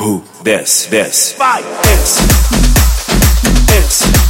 Who? This, this. Five. This. This. This.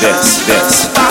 this, this.